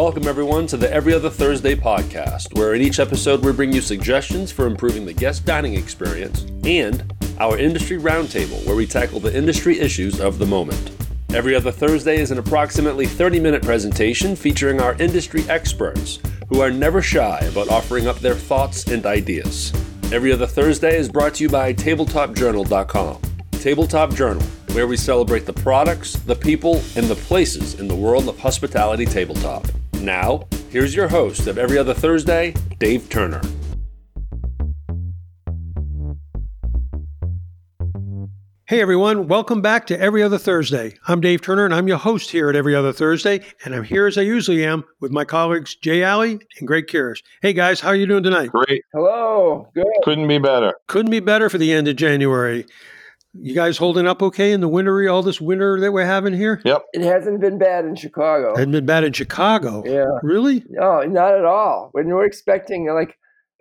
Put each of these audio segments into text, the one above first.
Welcome, everyone, to the Every Other Thursday podcast, where in each episode we bring you suggestions for improving the guest dining experience and our industry roundtable, where we tackle the industry issues of the moment. Every Other Thursday is an approximately 30 minute presentation featuring our industry experts who are never shy about offering up their thoughts and ideas. Every Other Thursday is brought to you by TabletopJournal.com. Tabletop Journal, where we celebrate the products, the people, and the places in the world of hospitality tabletop. Now, here's your host of Every Other Thursday, Dave Turner. Hey everyone, welcome back to Every Other Thursday. I'm Dave Turner and I'm your host here at Every Other Thursday, and I'm here as I usually am with my colleagues Jay Alley and Greg Kirish. Hey guys, how are you doing tonight? Great. Hello. Good. Couldn't be better. Couldn't be better for the end of January. You guys holding up okay in the wintry, all this winter that we're having here? Yep. It hasn't been bad in Chicago. Hadn't been bad in Chicago. Yeah. Really? No, not at all. When we're expecting like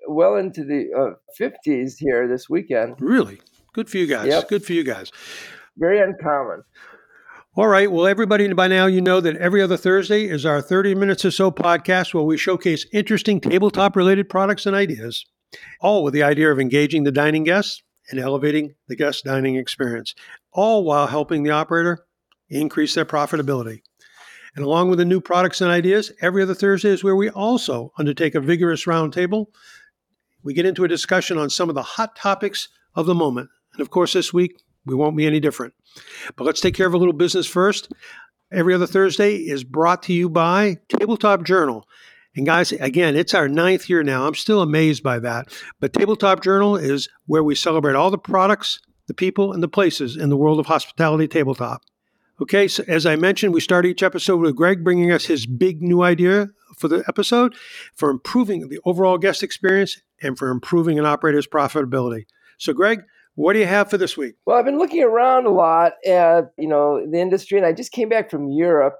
well into the uh, 50s here this weekend. Really? Good for you guys. Yep. Good for you guys. Very uncommon. All right. Well, everybody by now, you know that every other Thursday is our 30 minutes or so podcast where we showcase interesting tabletop related products and ideas, all with the idea of engaging the dining guests and elevating the guest dining experience, all while helping the operator increase their profitability. And along with the new products and ideas, every other Thursday is where we also undertake a vigorous roundtable. We get into a discussion on some of the hot topics of the moment. And of course, this week, we won't be any different. But let's take care of a little business first. Every other Thursday is brought to you by Tabletop Journal. And guys, again, it's our ninth year now. I'm still amazed by that. But Tabletop Journal is where we celebrate all the products, the people, and the places in the world of hospitality tabletop. Okay, so as I mentioned, we start each episode with Greg bringing us his big new idea for the episode for improving the overall guest experience and for improving an operator's profitability. So, Greg, what do you have for this week? Well, I've been looking around a lot at, you know, the industry and I just came back from Europe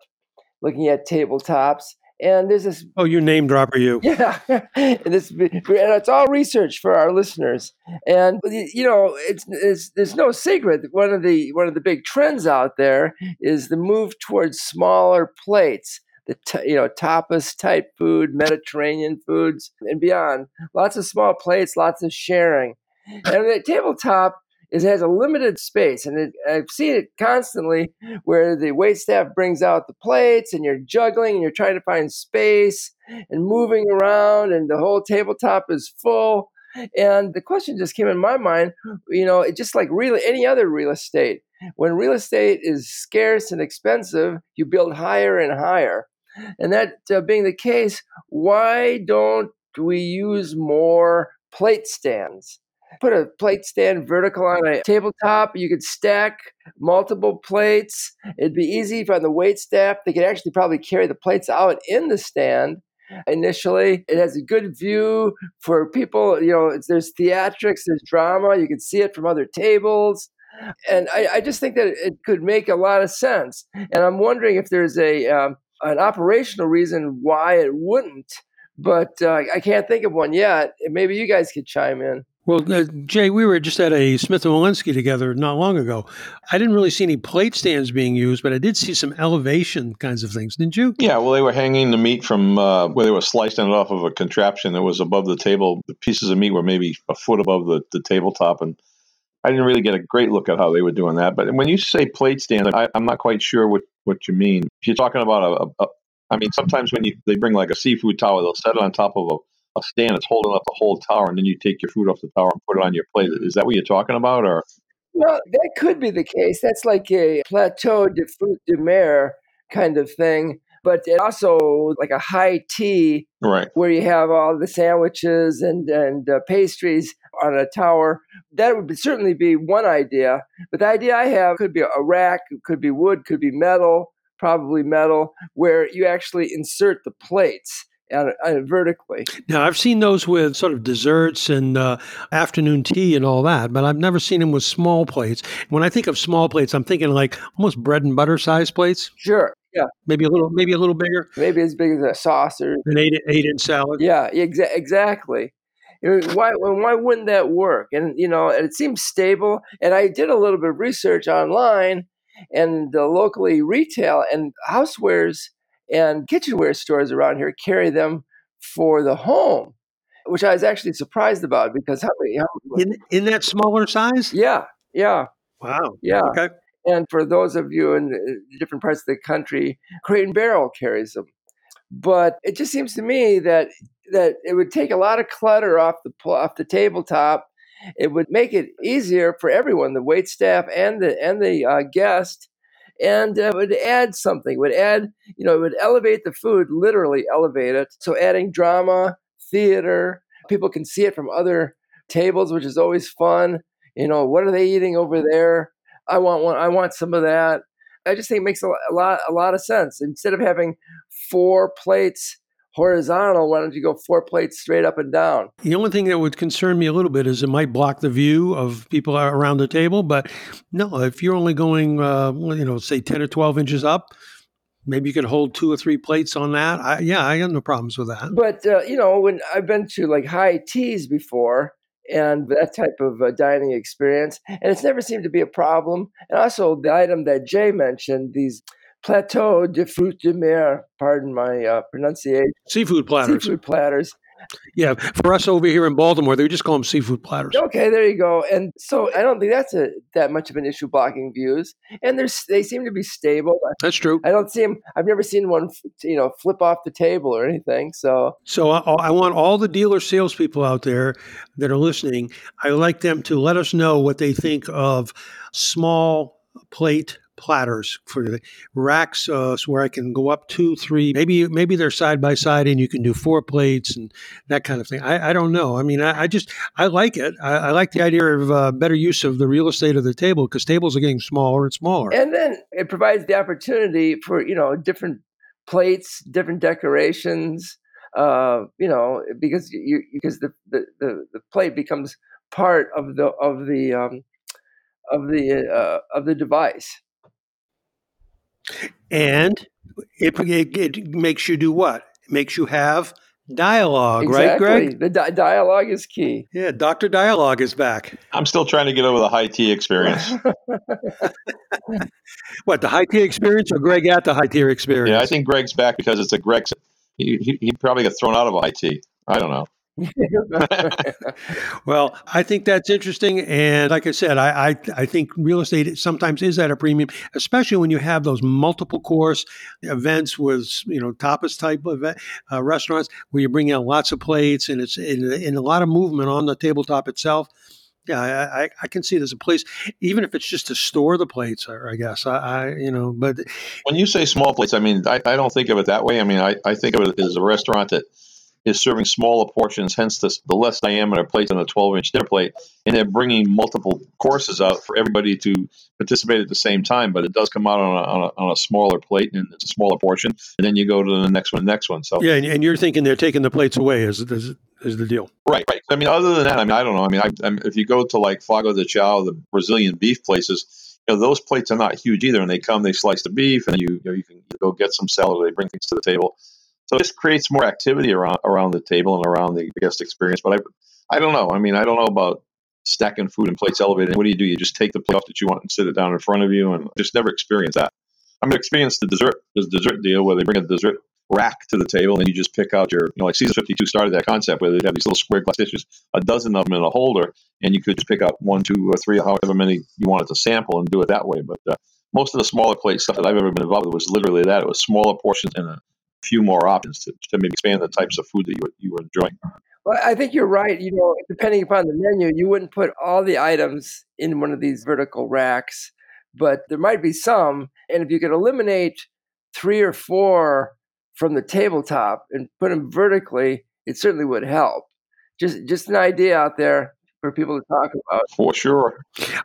looking at tabletops and there's this Oh, you name dropper, you. Yeah, and this and it's all research for our listeners. And you know, it's, it's there's no secret. One of the one of the big trends out there is the move towards smaller plates. The t- you know tapas type food, Mediterranean foods, and beyond. Lots of small plates, lots of sharing. And the tabletop is has a limited space, and it, I've seen it constantly where the wait staff brings out the plates, and you're juggling, and you're trying to find space and moving around, and the whole tabletop is full. And the question just came in my mind, you know, it just like really any other real estate. When real estate is scarce and expensive, you build higher and higher. And that uh, being the case, why don't we use more plate stands? Put a plate stand vertical on a tabletop. You could stack multiple plates. It'd be easy for the wait staff. They could actually probably carry the plates out in the stand initially. It has a good view for people. You know, there's theatrics, there's drama. You can see it from other tables. And I, I just think that it could make a lot of sense. And I'm wondering if there's a um, an operational reason why it wouldn't. But uh, I can't think of one yet. Maybe you guys could chime in. Well, uh, Jay, we were just at a Smith and Wollensky together not long ago. I didn't really see any plate stands being used, but I did see some elevation kinds of things, didn't you? Yeah, well, they were hanging the meat from uh, where they were slicing it off of a contraption that was above the table. The pieces of meat were maybe a foot above the, the tabletop, and I didn't really get a great look at how they were doing that. But when you say plate stand, I, I'm not quite sure what, what you mean. If you're talking about a, a, a I mean, sometimes when you they bring like a seafood tower, they'll set it on top of a a stand that's holding up the whole tower, and then you take your food off the tower and put it on your plate. Is that what you're talking about, or? Well, that could be the case. That's like a plateau de fruit de mer kind of thing. But it also like a high tea Right. where you have all the sandwiches and, and uh, pastries on a tower. That would be, certainly be one idea. But the idea I have could be a rack, could be wood, could be metal, probably metal, where you actually insert the plates on, on vertically. Now, I've seen those with sort of desserts and uh, afternoon tea and all that, but I've never seen them with small plates. When I think of small plates, I'm thinking like almost bread and butter size plates, Sure. Yeah. maybe a little, maybe a little bigger, Maybe as big as a saucer. an eight eight inch salad. Yeah, exa- exactly. You know, Why, why wouldn't that work? And, you know, and it seems stable. And I did a little bit of research online and uh, locally retail and housewares And kitchenware stores around here carry them for the home, which I was actually surprised about because how many? How, in in that smaller size? yeah, yeah, Wow. yeah. Okay. And for those of you in uh, different parts of the country, Crate and Barrel carries them. But it just seems to me that that it would take a lot of clutter off the off the tabletop. It would make it easier for everyone, the wait staff and the and the uh, guest, and uh, it would add something. It would add, you know, it would elevate the food, literally elevate it. So adding drama, theater, people can see it from other tables, which is always fun. You know, what are they eating over there? I want one. I want some of that. I just think it makes a lot a lot of sense. Instead of having four plates horizontal, why don't you go four plates straight up and down? The only thing that would concern me a little bit is it might block the view of people around the table. But no, if you're only going, uh, you know, say 10 or 12 inches up, maybe you could hold two or three plates on that. I, yeah, I got no problems with that. But uh, you know, when I've been to like high teas before and that type of uh, dining experience, and it's never seemed to be a problem. And also the item that Jay mentioned, these plateau de fruits de mer, pardon my uh, pronunciation, Seafood platters. seafood platters. Yeah, for us over here in Baltimore, they just call them seafood platters. Okay, there you go. And so I don't think that's a that much of an issue blocking views, and there's they seem to be stable. That's true. I don't see them. I've never seen one, you know, flip off the table or anything. So So I, I want all the dealer salespeople out there that are listening. I like them to let us know what they think of small plate platters for the racks, uh, so where I can go up two, three, maybe maybe they're side by side, and you can do four plates and that kind of thing. I, I don't know. I mean, I, I just I like it. I, I like the idea of uh, better use of the real estate of the table because tables are getting smaller and smaller. and then it provides the opportunity for you know different plates, different decorations. Uh, you know, because you because the, the the the plate becomes part of the of the um, of the uh, of the device. And it, it, it makes you do what? It makes you have dialogue, right. Greg? The di- dialogue is key. Yeah, Dr. Dialogue is back. I'm still trying to get over the high tea experience. What, the high tier experience or Greg at the high tier experience? yeah, I think Greg's back because it's a Greg's. He, he, he probably got thrown out of IT. I don't know. Well, I think that's interesting. And like I said, I, I, I think real estate sometimes is at a premium, especially when you have those multiple course events with, you know, tapas type of uh, restaurants where you bring out lots of plates and it's in, in a lot of movement on the tabletop itself. Yeah, I, I, can see there's a place, even if it's just to store the plates, I, I guess. I, I, you know, but When you say small plates, I mean, I, I don't think of it that way. I mean, I, I think of it as a restaurant that is serving smaller portions, hence the, the less diameter plate than a 12 inch dinner plate. And they're bringing multiple courses out for everybody to participate at the same time, but it does come out on a, on a, on a smaller plate and it's a smaller portion. And then you go to the next one, next one. So, yeah, and, and you're thinking they're taking the plates away is, is, is the deal. right, right. I mean, other than that, I mean, I don't know. I mean, I, if you go to like Fogo de Chao, the Brazilian beef places, you know, those plates are not huge either. And they come, they slice the beef, and you, you, know, you can go get some salad, or they bring things to the table. So just creates more activity around around the table and around the guest experience. But I, I don't know. I mean, I don't know about stacking food and plates elevated. What do you do? You just take the plate off that you want and sit it down in front of you, and just never experience that. I'm experienced the dessert, the dessert deal where they bring a dessert rack to the table and you just pick out your, you know, like Seasons 52 started that concept where they have these little square glass dishes, a dozen of them in a holder, and you could just pick out one, two, or three, however many you wanted to sample and do it that way. But uh, most of the smaller plate stuff that I've ever been involved with was literally that. It was smaller portions in a few more options to, to maybe expand the types of food that you were, you were enjoying. Well, I think you're right. You know, depending upon the menu, you wouldn't put all the items in one of these vertical racks, but there might be some. And if you could eliminate three or four from the tabletop and put them vertically, it certainly would help. Just just an idea out there for people to talk about. For sure.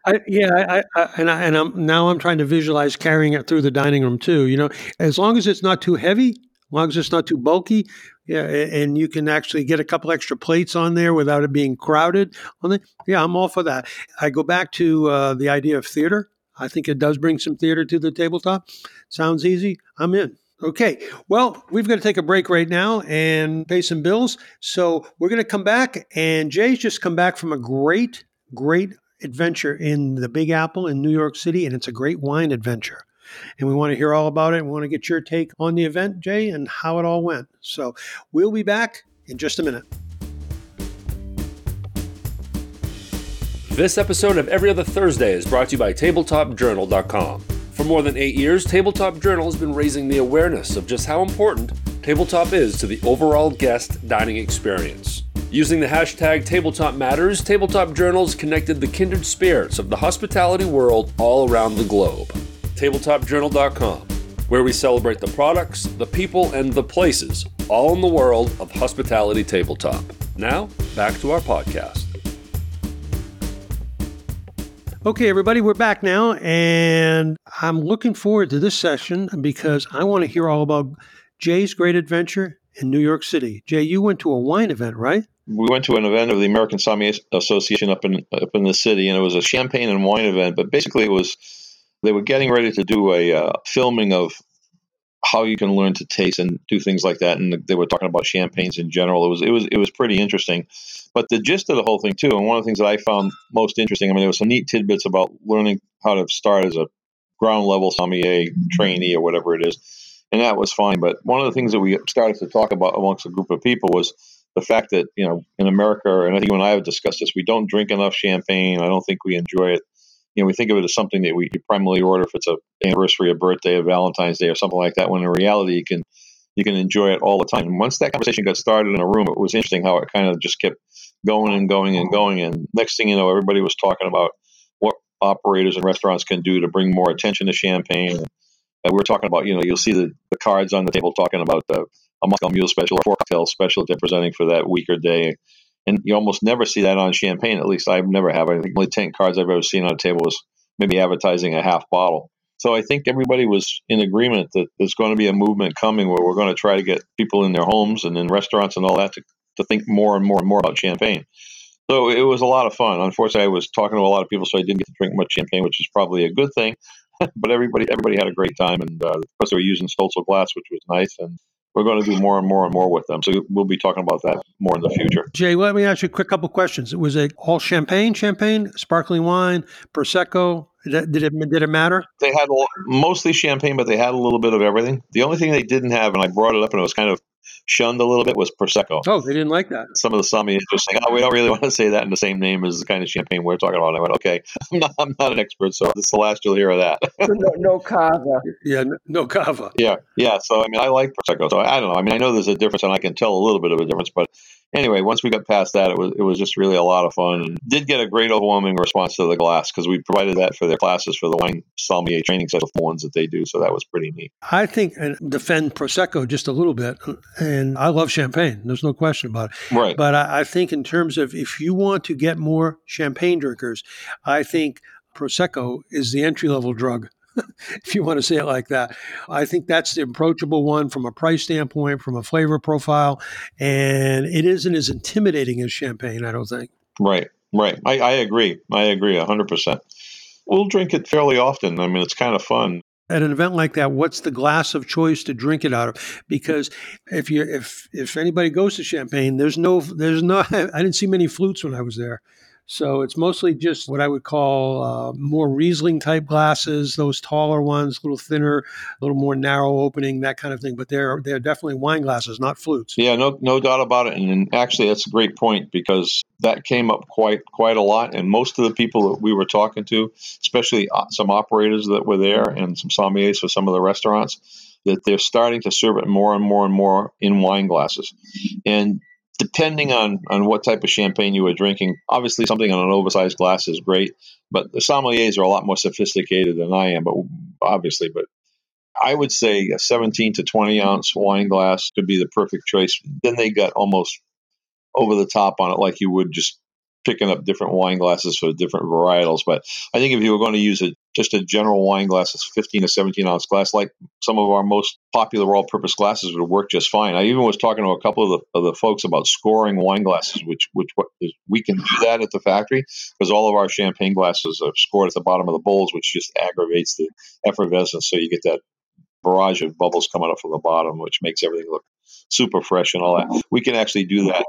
I, yeah, I, I, and I, and I'm now I'm trying to visualize carrying it through the dining room too. You know, as long as it's not too heavy, as long as it's not too bulky, yeah, and you can actually get a couple extra plates on there without it being crowded. On it, yeah, I'm all for that. I go back to uh, the idea of theater. I think it does bring some theater to the tabletop. Sounds easy. I'm in. Okay, well, we've got to take a break right now and pay some bills. So we're going to come back, and Jay's just come back from a great, great adventure in the Big Apple in New York City, and it's a great wine adventure. And we want to hear all about it. We want to get your take on the event, Jay, and how it all went. So we'll be back in just a minute. This episode of Every Other Thursday is brought to you by TabletopJournal.com. For more than eight years, Tabletop Journal has been raising the awareness of just how important tabletop is to the overall guest dining experience. Using the hashtag Tabletop Matters, Tabletop Journals connected the kindred spirits of the hospitality world all around the globe. TabletopJournal.com, where we celebrate the products, the people, and the places, all in the world of hospitality tabletop. Now, back to our podcast. Okay, everybody, we're back now, and I'm looking forward to this session because I want to hear all about Jay's great adventure in New York City. Jay, you went to a wine event, right? We went to an event of the American Sommelier Association up in up in the city, and it was a champagne and wine event. But basically, it was they were getting ready to do a uh, filming of how you can learn to taste and do things like that. And they were talking about champagnes in general. It was it was it was pretty interesting. But the gist of the whole thing too, and one of the things that I found most interesting, I mean, there was some neat tidbits about learning how to start as a ground level sommelier trainee or whatever it is, and that was fine. But one of the things that we started to talk about amongst a group of people was the fact that you know in America, and I think you and I have discussed this, we don't drink enough champagne. I don't think we enjoy it you know, we think of it as something that we primarily order if it's a anniversary, a birthday, a Valentine's Day, or something like that. When in reality, you can you can enjoy it all the time. And once that conversation got started in a room, it was interesting how it kind of just kept going and going and going. And next thing you know, everybody was talking about what operators and restaurants can do to bring more attention to champagne. And we were talking about, you know, you'll see the, the cards on the table talking about the a Moscow Mule special or four cocktail special they're presenting for that week or day and you almost never see that on champagne. At least I've never have. I think only ten cards I've ever seen on a table was maybe advertising a half bottle. So I think everybody was in agreement that there's going to be a movement coming where we're going to try to get people in their homes and in restaurants and all that to, to think more and more and more about champagne. So it was a lot of fun. Unfortunately, I was talking to a lot of people, so I didn't get to drink much champagne, which is probably a good thing. but everybody everybody had a great time, and uh, of course they were using Stölzle glass, which was nice. And we're going to do more and more and more with them. So we'll be talking about that more in the future. Jay, let me ask you a quick couple questions. Was it all champagne, champagne, sparkling wine, prosecco? Did it did it matter? They had mostly champagne, but they had a little bit of everything. The only thing they didn't have, and I brought it up, and it was kind of shunned a little bit was Prosecco. Oh, they didn't like that. Some of the sommeliers were saying, "Oh, we don't really want to say that in the same name as the kind of champagne we're talking about." And I went, "Okay, I'm not, I'm not an expert, so this is the last you'll hear of that." no, no cava. Yeah, no cava. Yeah, yeah. So I mean, I like Prosecco. So I don't know. I mean, I know there's a difference, and I can tell a little bit of a difference, but anyway, once we got past that, it was it was just really a lot of fun. And did get a great overwhelming response to the glass because we provided that for their classes for the wine sommelier training session ones that they do. So that was pretty neat. I think and defend prosecco just a little bit, and I love champagne. There's no question about it. Right. But I, I think in terms of if you want to get more champagne drinkers, I think prosecco is the entry level drug if you want to say it like that. I think that's the approachable one from a price standpoint, from a flavor profile, and it isn't as intimidating as champagne, I don't think. Right, right. I, I agree. I agree 100%. We'll drink it fairly often. I mean, it's kind of fun at an event like that what's the glass of choice to drink it out of? Because if you if if anybody goes to champagne there's no there's no i didn't see many flutes when i was there so it's mostly just what I would call uh, more Riesling type glasses, those taller ones, a little thinner, a little more narrow opening, that kind of thing. But they're they're definitely wine glasses, not flutes. Yeah, no no doubt about it. And, and actually, that's a great point because that came up quite quite a lot. And most of the people that we were talking to, especially uh, some operators that were there and some sommeliers for some of the restaurants, that they're starting to serve it more and more and more in wine glasses. And depending on on what type of champagne you were drinking, obviously something on an oversized glass is great. But the sommeliers are a lot more sophisticated than I am. But obviously, but I would say a 17 to 20 ounce wine glass could be the perfect choice. Then they got almost over the top on it, like you would just picking up different wine glasses for different varietals. But I think if you were going to use a just a general wine glass, it's 15 to 17 ounce glass, like some of our most popular all-purpose glasses would work just fine. I even was talking to a couple of the, of the folks about scoring wine glasses, which which we can do that at the factory because all of our champagne glasses are scored at the bottom of the bowls, which just aggravates the effervescence, so you get that barrage of bubbles coming up from the bottom, which makes everything look super fresh and all that. We can actually do that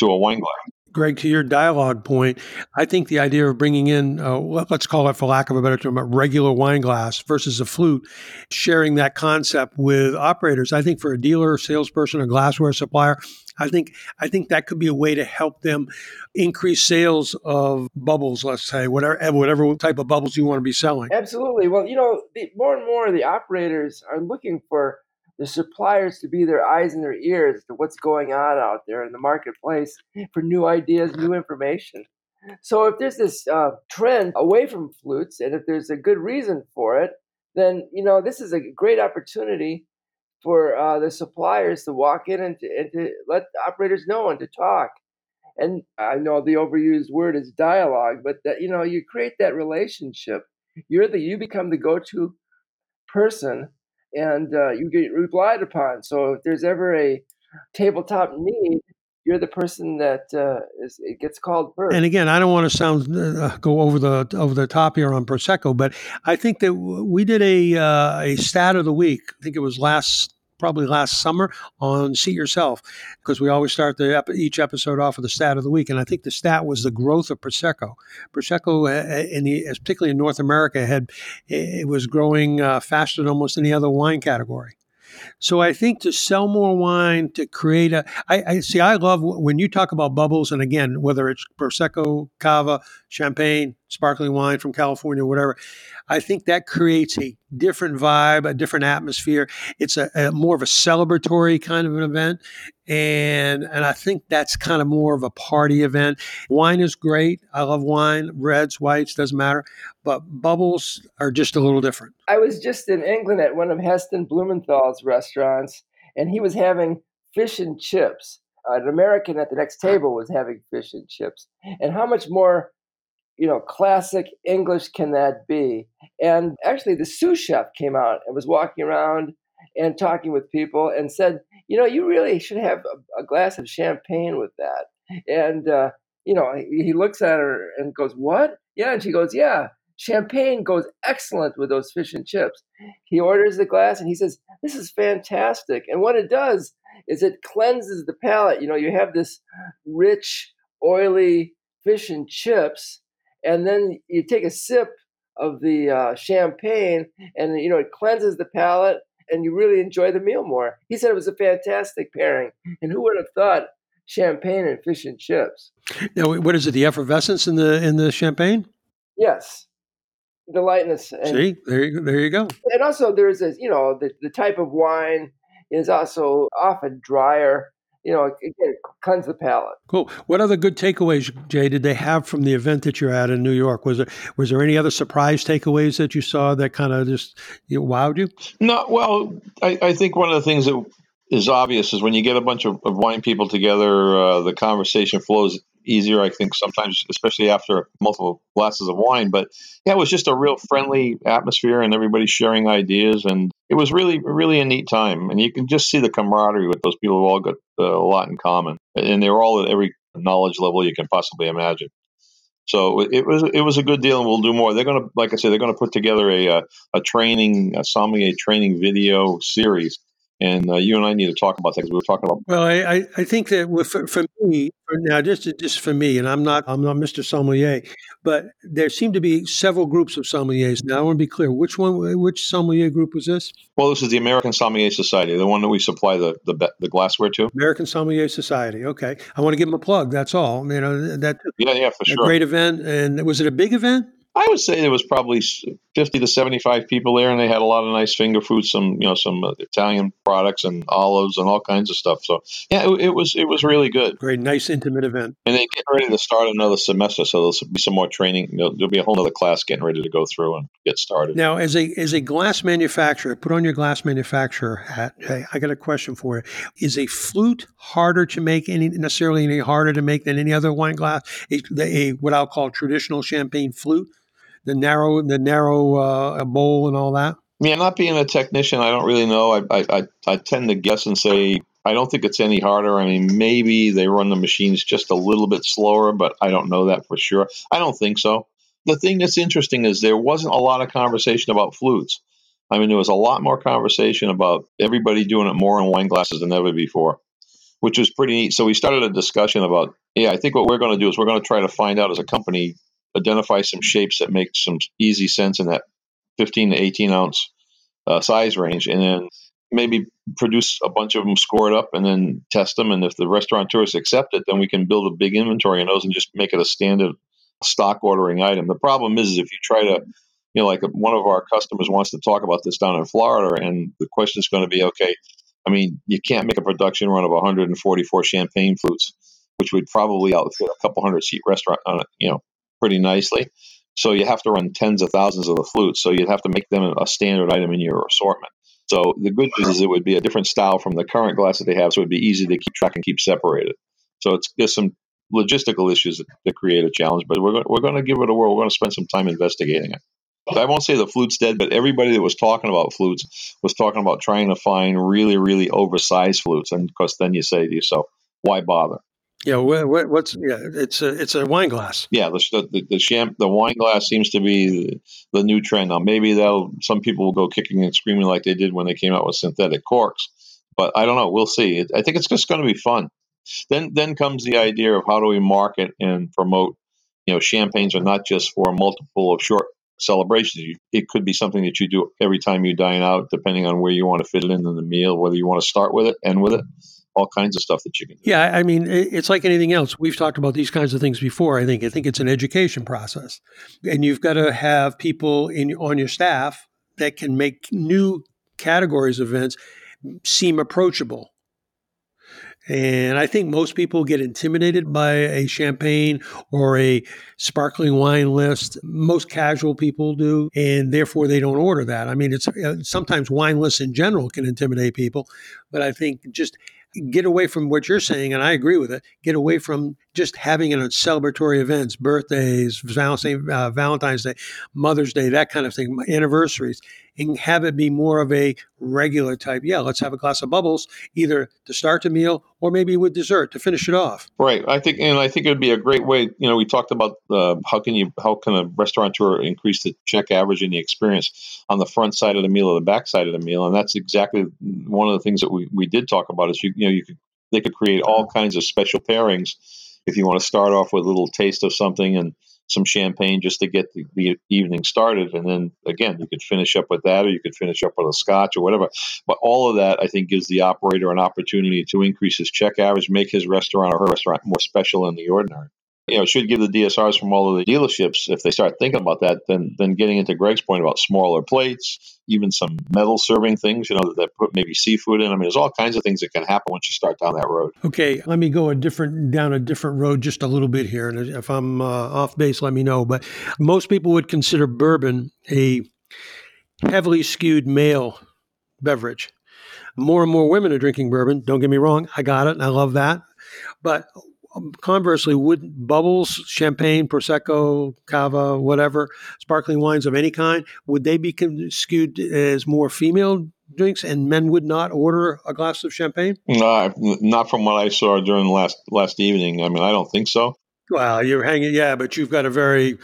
to a wine glass. Greg, to your dialogue point, I think the idea of bringing in, uh, let's call it for lack of a better term, a regular wine glass versus a flute, sharing that concept with operators, I think for a dealer, salesperson, a glassware supplier, I think I think that could be a way to help them increase sales of bubbles. Let's say whatever whatever type of bubbles you want to be selling. Absolutely. Well, you know, the, more and more the operators are looking for the suppliers to be their eyes and their ears to what's going on out there in the marketplace for new ideas, new information. So if there's this uh, trend away from flutes, and if there's a good reason for it, then you know this is a great opportunity for uh, the suppliers to walk in and to, and to let operators know and to talk. And I know the overused word is dialogue, but that you know you create that relationship. You're the you become the go-to person and uh, you get relied upon. So if there's ever a tabletop need, you're the person that uh, is, it gets called first. And again, I don't want to sound uh, go over the over the top here on prosecco, but I think that we did a uh, a stat of the week. I think it was last probably last summer on See Yourself because we always start the each episode off with the stat of the week, and I think the stat was the growth of prosecco. Prosecco, uh, in the particularly in North America, had it was growing uh, faster than almost any other wine category. So I think to sell more wine, to create a, I, I see, I love when you talk about bubbles, and again, whether it's prosecco, cava, champagne, sparkling wine from California, or whatever. I think that creates a different vibe, a different atmosphere. It's a, a, more of a celebratory kind of an event, and and I think that's kind of more of a party event. Wine is great. I love wine, reds, whites, doesn't matter, but bubbles are just a little different. I was just in England at one of Heston Blumenthal's restaurants, and he was having fish and chips. An American at the next table was having fish and chips, and how much more you know, classic English can that be? And actually, the sous chef came out and was walking around and talking with people and said, you know, you really should have a, a glass of champagne with that. And, uh, you know, he, he looks at her and goes, what? Yeah. And she goes, yeah, champagne goes excellent with those fish and chips. He orders the glass and he says, this is fantastic. And what it does is it cleanses the palate. You know, you have this rich, oily fish and chips and then you take a sip of the uh, champagne, and you know it cleanses the palate, and you really enjoy the meal more. He said it was a fantastic pairing, and who would have thought champagne and fish and chips? Now, what is it? The effervescence in the in the champagne? Yes, the lightness. And, See, there you there you go. And also, there's a you know the the type of wine is also often drier you know, again, cleanse the palate. Cool. What other good takeaways, Jay, did they have from the event that you're at in New York? Was there was there any other surprise takeaways that you saw that kind of just you know, wowed you? No. Well, I, I think one of the things that is obvious is when you get a bunch of, of wine people together, uh, the conversation flows easier. I think sometimes, especially after multiple glasses of wine. But yeah, it was just a real friendly atmosphere, and everybody sharing ideas, and it was really, really a neat time. And you can just see the camaraderie with those people who all got a lot in common, and they were all at every knowledge level you can possibly imagine. So it was it was a good deal, and we'll do more. They're going to, like I said, they're going to put together a a, a training, a sommelier training video series and uh, you and I need to talk about that because we were talking about. Well, I, I think that for, for me for now, just just for me, and I'm not I'm not Mr. Sommelier, but there seem to be several groups of sommeliers. Now I want to be clear. Which one? Which sommelier group was this? Well, this is the American Sommelier Society, the one that we supply the the, the glassware to. American Sommelier Society. Okay, I want to give them a plug. That's all. You know that. Yeah, yeah, for sure. Great event, and was it a big event? I would say there was probably 50 to 75 people there, and they had a lot of nice finger food, some you know some uh, Italian products and olives and all kinds of stuff. So yeah, it, it, was it was really good. Great, nice, intimate event. And they're getting ready to start another semester, so there'll be some more training. There'll, there'll be a whole other class getting ready to go through and get started. Now, as a as a glass manufacturer, put on your glass manufacturer hat. Hey, I got a question for you. Is a flute harder to make any necessarily any harder to make than any other wine glass? A, a what I'll call traditional champagne flute the narrow the narrow uh, bowl and all that? Yeah, not being a technician, I don't really know. I, I, I tend to guess and say I don't think it's any harder. I mean, maybe they run the machines just a little bit slower, but I don't know that for sure. I don't think so. The thing that's interesting is there wasn't a lot of conversation about flutes. I mean, there was a lot more conversation about everybody doing it more in wine glasses than ever before, which was pretty neat. So we started a discussion about Yeah, I think what we're going to do is we're going to try to find out as a company, identify some shapes that make some easy sense in that 15 to 18 ounce uh, size range, and then maybe produce a bunch of them, score it up, and then test them. And if the restaurateurs accept it, then we can build a big inventory in those and just make it a standard stock ordering item. The problem is, is if you try to, you know, like one of our customers wants to talk about this down in Florida, and the question is going to be, okay, I mean, you can't make a production run of 144 champagne flutes, which would probably outfit a couple hundred seat restaurant on it, you know, pretty nicely. So you have to run tens of thousands of the flutes. So you'd have to make them a standard item in your assortment. So the good news is it would be a different style from the current glass that they have, so it would be easy to keep track and keep separated. So it's there's some logistical issues that, that create a challenge, but we're going, we're going to give it a whirl. We're going to spend some time investigating it. I won't say the flute's dead, but everybody that was talking about flutes was talking about trying to find really, really oversized flutes. And of course, then you say to yourself, why bother? Yeah, what, what's yeah? It's a it's a wine glass. Yeah, the the the, champ, the wine glass seems to be the, the new trend now. Maybe they'll some people will go kicking and screaming like they did when they came out with synthetic corks, but I don't know. We'll see. I think it's just going to be fun. Then then comes the idea of how do we market and promote. You know, champagnes are not just for a multiple of short celebrations. It could be something that you do every time you dine out, depending on where you want to fit it in in the meal, whether you want to start with it, end with it all kinds of stuff that you can do. Yeah, I mean, it's like anything else. We've talked about these kinds of things before. I think I think it's an education process, and you've got to have people in on your staff that can make new categories of events seem approachable. And I think most people get intimidated by a champagne or a sparkling wine list. Most casual people do, and therefore they don't order that. I mean, it's uh, sometimes wine lists in general can intimidate people, but I think just get away from what you're saying, and I agree with it. Get away from just having it on celebratory events, birthdays, uh, Valentine's Day, Mother's Day, that kind of thing, anniversaries, and have it be more of a regular type. Yeah, let's have a glass of bubbles, either to start the meal or maybe with dessert to finish it off. Right. I think, and I think it would be a great way. You know, we talked about uh, how can you, how can a restaurateur increase the check average and the experience on the front side of the meal or the back side of the meal, and that's exactly one of the things that we, we did talk about. Is you, you know you could they could create all kinds of special pairings if you want to start off with a little taste of something and some champagne just to get the, the, evening started. And then again, you could finish up with that, or you could finish up with a scotch or whatever. But all of that, I think, gives the operator an opportunity to increase his check average, make his restaurant or her restaurant more special than the ordinary you know, should give the DSRs from all of the dealerships if they start thinking about that. Then, then getting into Greg's point about smaller plates, even some metal serving things, you know, that, that put maybe seafood in. I mean, there's all kinds of things that can happen once you start down that road. Okay, let me go a different down a different road just a little bit here, and if I'm uh, off base, let me know. But most people would consider bourbon a heavily skewed male beverage. More and more women are drinking bourbon. Don't get me wrong, I got it, and I love that. But Um, conversely, would bubbles, champagne, prosecco, cava, whatever, sparkling wines of any kind, would they be skewed as more female drinks, and men would not order a glass of champagne? No, not from what I saw during last last evening. I mean, I don't think so. Well, you're hanging, yeah, but you've got a very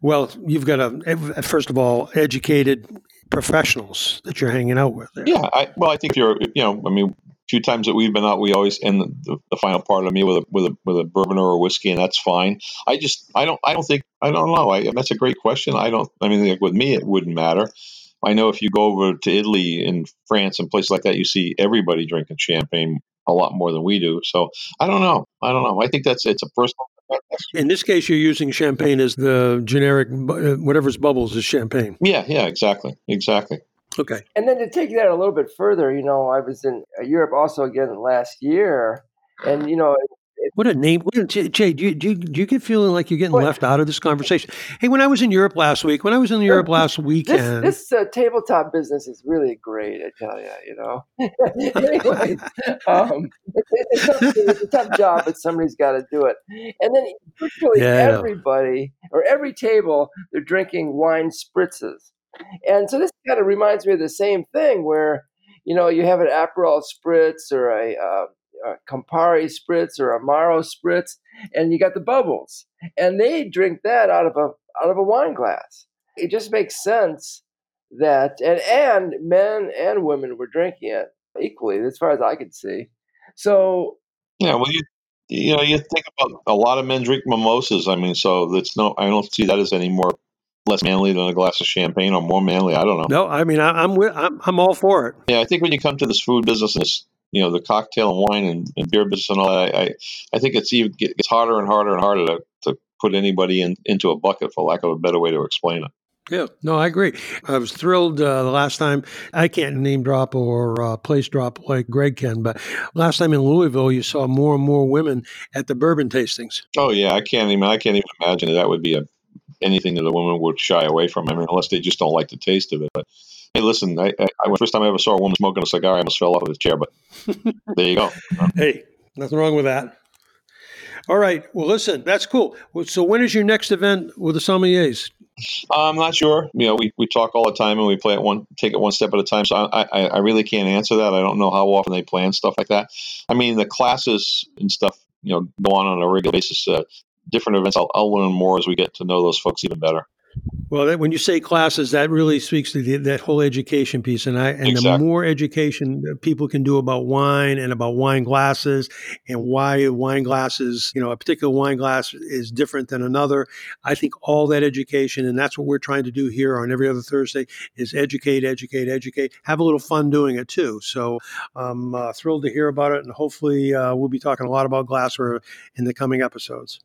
well, you've got a first of all educated professionals that you're hanging out with. There. Yeah, I, well, I think you're, you know, I mean, few times that we've been out, we always end the, the, final part of me with a with a with a bourbon or a whiskey, and that's fine. I just I don't I don't think I don't know. I, that's a great question. I don't. I mean, like with me, it wouldn't matter. I know if you go over to Italy and France and places like that, you see everybody drinking champagne a lot more than we do. So I don't know. I don't know. I think that's it's a personal. In this case, you're using champagne as the generic, uh, whatever's bubbles is champagne. Yeah, yeah, exactly, exactly. Okay. And then to take that a little bit further, you know, I was in uh, Europe also again last year, and you know. what a name, Jay! Do you, do, you, do you get feeling like you're getting what? left out of this conversation? Hey, when I was in Europe last week, when I was in Europe last weekend, this, this uh, tabletop business is really great. I tell you, you know. anyway, um, it's, a tough, it's, a tough, job, but somebody's got to do it. And then virtually yeah. everybody or every table, they're drinking wine spritzes. And so this kind of reminds me of the same thing where, you know, you have an Aperol spritz or a, uh, a Campari spritz or a Amaro spritz, and you got the bubbles, and they drink that out of a out of a wine glass. It just makes sense that and and men and women were drinking it equally, as far as I could see. So yeah, well, you you know, you think about a lot of men drink mimosas. I mean, so that's no, I don't see that as any more less manly than a glass of champagne or more manly. I don't know. No, I mean, I, am with, I'm, I'm all for it. Yeah, I think when you come to this food business, this, you know, the cocktail and wine and, and beer business and all that, I, I think it's even it's harder and harder and harder to, to put anybody in, into a bucket, for lack of a better way to explain it. Yeah, no, I agree. I was thrilled uh, the last time. I can't name drop or uh, place drop like Greg can, but last time in Louisville, you saw more and more women at the bourbon tastings. Oh yeah, I can't even. I can't even imagine that would be a anything that a woman would shy away from. I mean, unless they just don't like the taste of it. But hey, listen, I, I, I first time I ever saw a woman smoking a cigar, I almost fell off of the chair. But there you go. hey, nothing wrong with that. All right. Well, listen, that's cool. So, when is your next event with the sommeliers? I'm not sure. You know, we, we talk all the time and we play it one, take it one step at a time. So I, I, I really can't answer that. I don't know how often they plan stuff like that. I mean, the classes and stuff, you know, go on on a regular basis. Uh, different events. I'll, I'll learn more as we get to know those folks even better. Well, that, when you say classes, that really speaks to the, that whole education piece, and I and exactly. the more education people can do about wine and about wine glasses and why wine glasses, you know, a particular wine glass is different than another. I think all that education, and that's what we're trying to do here on every other Thursday, is educate, educate, educate. Have a little fun doing it too. So I'm uh, thrilled to hear about it, and hopefully uh, we'll be talking a lot about glassware in the coming episodes.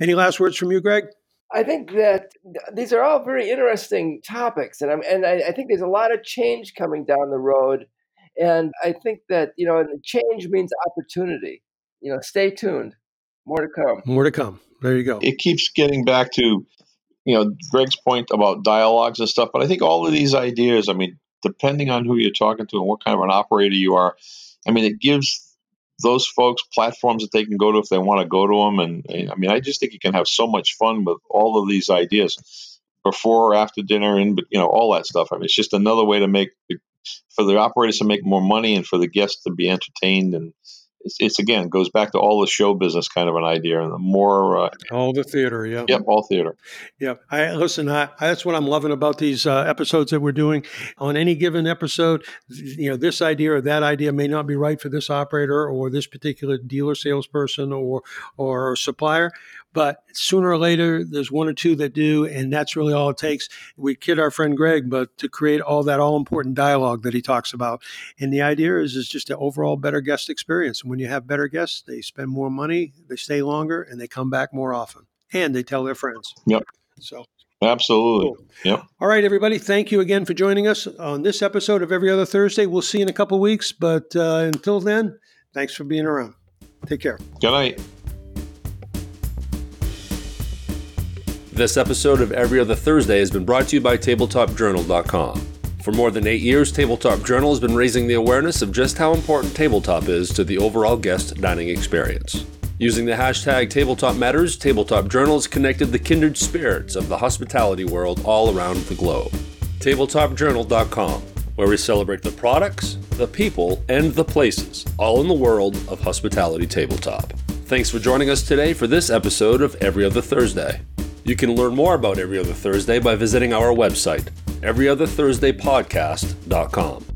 Any last words from you, Greg? I think that these are all very interesting topics, and I'm and I, I, think there's a lot of change coming down the road, and I think that you know change means opportunity. You know, stay tuned. More to come. More to come. There you go. It keeps getting back to you know Greg's point about dialogues and stuff, but I think all of these ideas. I mean, depending on who you're talking to and what kind of an operator you are, I mean, it gives those folks platforms that they can go to if they want to go to them. And, I mean, I just think you can have so much fun with all of these ideas before or after dinner, and you know all that stuff. I mean, it's just another way to make for the operators to make more money and for the guests to be entertained and it's, it's, again goes back to all the show business kind of an idea and the more uh, all the theater yeah. Yep all theater. Yeah i listen I, that's what i'm loving about these uh, episodes that we're doing. On any given episode you know this idea or that idea may not be right for this operator or this particular dealer salesperson or or supplier but sooner or later, there's one or two that do, and that's really all it takes. We kid our friend Greg, but to create all that all important dialogue that he talks about. And the idea is, is just an overall better guest experience. And when you have better guests, they spend more money, they stay longer, and they come back more often, and they tell their friends. Yep. So Absolutely. Cool. Yep. All right, everybody. Thank you again for joining us on this episode of Every Other Thursday. We'll see you in a couple weeks, but uh, until then, thanks for being around. Take care. Good night. This episode of Every Other Thursday has been brought to you by TabletopJournal.com. For more than eight years, Tabletop Journal has been raising the awareness of just how important tabletop is to the overall guest dining experience. Using the hashtag Tabletop Matters, Tabletop Journal has connected the kindred spirits of the hospitality world all around the globe. TabletopJournal.com, where we celebrate the products, the people, and the places, all in the world of hospitality tabletop. Thanks for joining us today for this episode of Every Other Thursday. You can learn more about Every Other Thursday by visiting our website, everyotherthursdaypodcast.com.